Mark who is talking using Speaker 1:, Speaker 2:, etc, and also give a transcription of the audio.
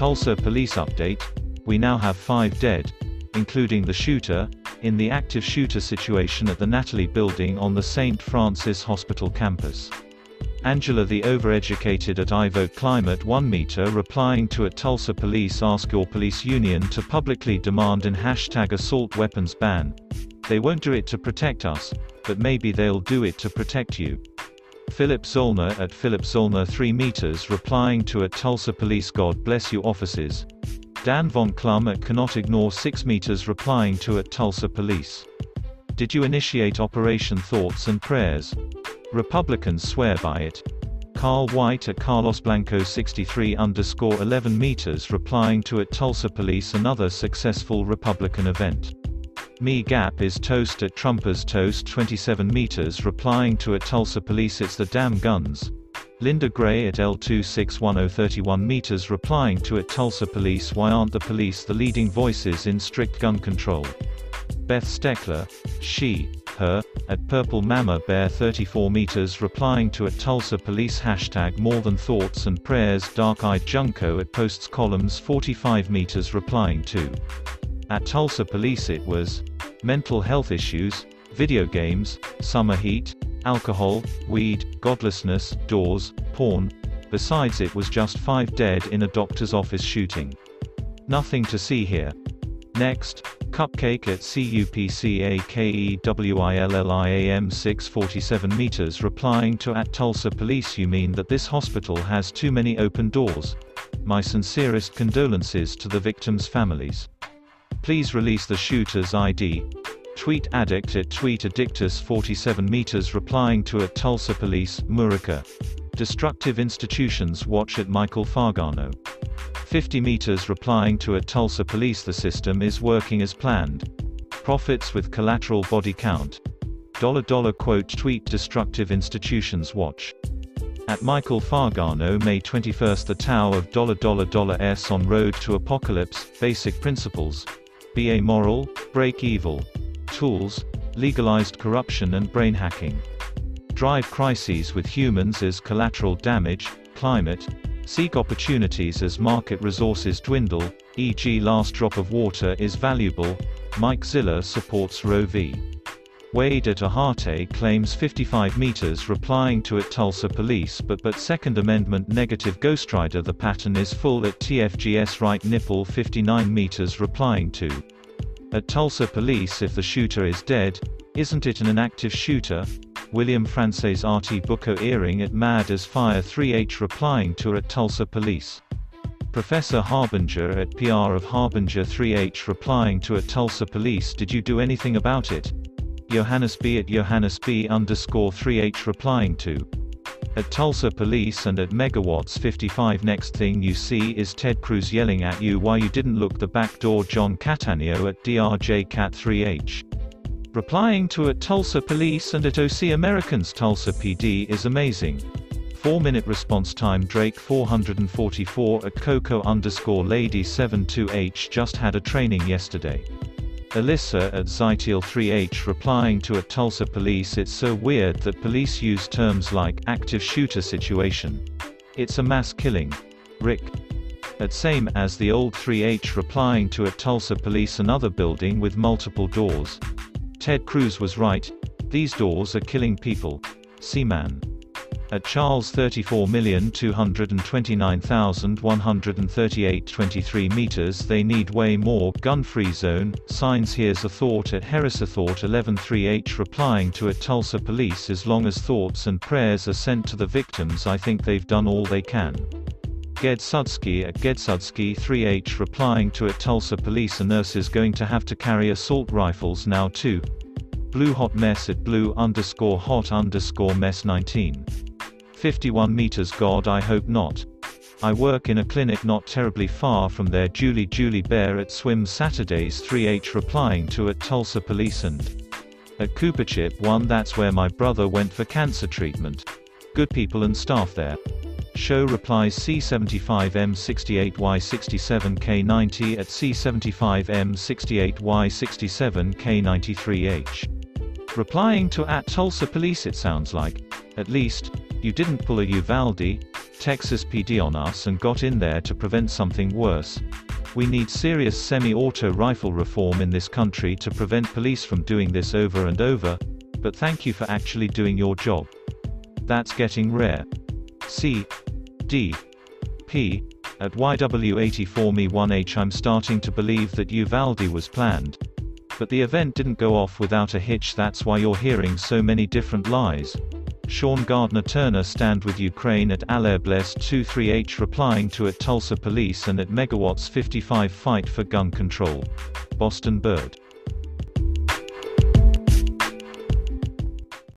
Speaker 1: Tulsa police update. We now have five dead, including the shooter, in the active shooter situation at the Natalie building on the St. Francis Hospital campus. Angela the overeducated at I Vote Climate 1 meter replying to at Tulsa police ask your police union to publicly demand an hashtag assault weapons ban. They won't do it to protect us, but maybe they'll do it to protect you. Philip Zollner at Philip Zollner 3 meters replying to at Tulsa police God bless you offices. Dan von Klum at cannot ignore 6 meters replying to at Tulsa police. Did you initiate Operation Thoughts and Prayers? Republicans swear by it. Carl White at Carlos Blanco 63 underscore 11 meters replying to at Tulsa Police another successful Republican event. Me Gap is toast at Trumpers Toast 27 meters replying to at Tulsa Police it's the damn guns. Linda Gray at L261031 meters replying to at Tulsa Police why aren't the police the leading voices in strict gun control? Beth Steckler, she, her, at Purple Mama Bear 34 meters replying to at Tulsa police hashtag more than thoughts and prayers Dark Eyed Junko at Posts columns 45 meters replying to. At Tulsa police it was, mental health issues, video games, summer heat, alcohol, weed, godlessness, doors, porn, besides it was just five dead in a doctor's office shooting. Nothing to see here. Next, Cupcake at CUPCAKEWILLIAM 647 meters replying to at Tulsa police you mean that this hospital has too many open doors. My sincerest condolences to the victims' families. Please release the shooter's ID. Tweet addict at tweet addictus 47 meters replying to at Tulsa police, Murica. Destructive institutions watch at Michael Fargano. 50 meters replying to a Tulsa police the system is working as planned. Profits with collateral body count. Dollar dollar quote tweet destructive institutions watch. At Michael Fargano May 21 the Tao of dollar dollar dollar S on road to apocalypse, basic principles. Be amoral, break evil. Tools, legalized corruption and brain hacking. Drive crises with humans as collateral damage, climate, Seek opportunities as market resources dwindle, e.g. last drop of water is valuable. Mike Ziller supports Roe v. Wade at Ahate claims 55 meters replying to at Tulsa police but but Second Amendment negative Ghostrider the pattern is full at TFGS right nipple 59 meters replying to at Tulsa police if the shooter is dead, isn't it an active shooter? William Frances RT Booker earring at Mad as Fire 3H replying to at Tulsa Police. Professor Harbinger at PR of Harbinger 3H replying to at Tulsa Police Did you do anything about it? Johannes B at Johannes B underscore 3H replying to. At Tulsa Police and at Megawatts 55 next thing you see is Ted Cruz yelling at you why you didn't look the back door John Catania at DRJ Cat 3H. Replying to at Tulsa Police and at OC Americans Tulsa PD is amazing. 4 minute response time Drake 444 at Coco underscore lady 72H just had a training yesterday. Alyssa at Zytiel 3H replying to at Tulsa Police It's so weird that police use terms like active shooter situation. It's a mass killing. Rick. At same as the old 3H replying to at Tulsa Police another building with multiple doors. Ted Cruz was right. These doors are killing people. Seaman. At Charles 34,229,138 23 meters they need way more gun-free zone, signs here's a thought at Harris a thought 113H replying to at Tulsa police as long as thoughts and prayers are sent to the victims I think they've done all they can. Ged Sudsky at Gedsudsky 3H replying to it Tulsa police a nurse is going to have to carry assault rifles now too. Blue hot mess at blue underscore hot underscore mess 19. 51 meters God I hope not. I work in a clinic not terribly far from there Julie Julie Bear at Swim Saturdays 3H replying to at Tulsa police and at Cooperchip 1 that's where my brother went for cancer treatment. Good people and staff there. Show replies C75M68Y67K90 at C75M68Y67K93H. Replying to at Tulsa Police it sounds like. At least, you didn't pull a Uvalde. Texas PD on us and got in there to prevent something worse. We need serious semi-auto rifle reform in this country to prevent police from doing this over and over, but thank you for actually doing your job. That's getting rare. C. D. P. At YW84Me1H I'm starting to believe that Uvalde was planned. But the event didn't go off without a hitch that's why you're hearing so many different lies. Sean Gardner Turner stand with Ukraine at Blessed 23H replying to at Tulsa Police and at Megawatts 55 fight for gun control. Boston Bird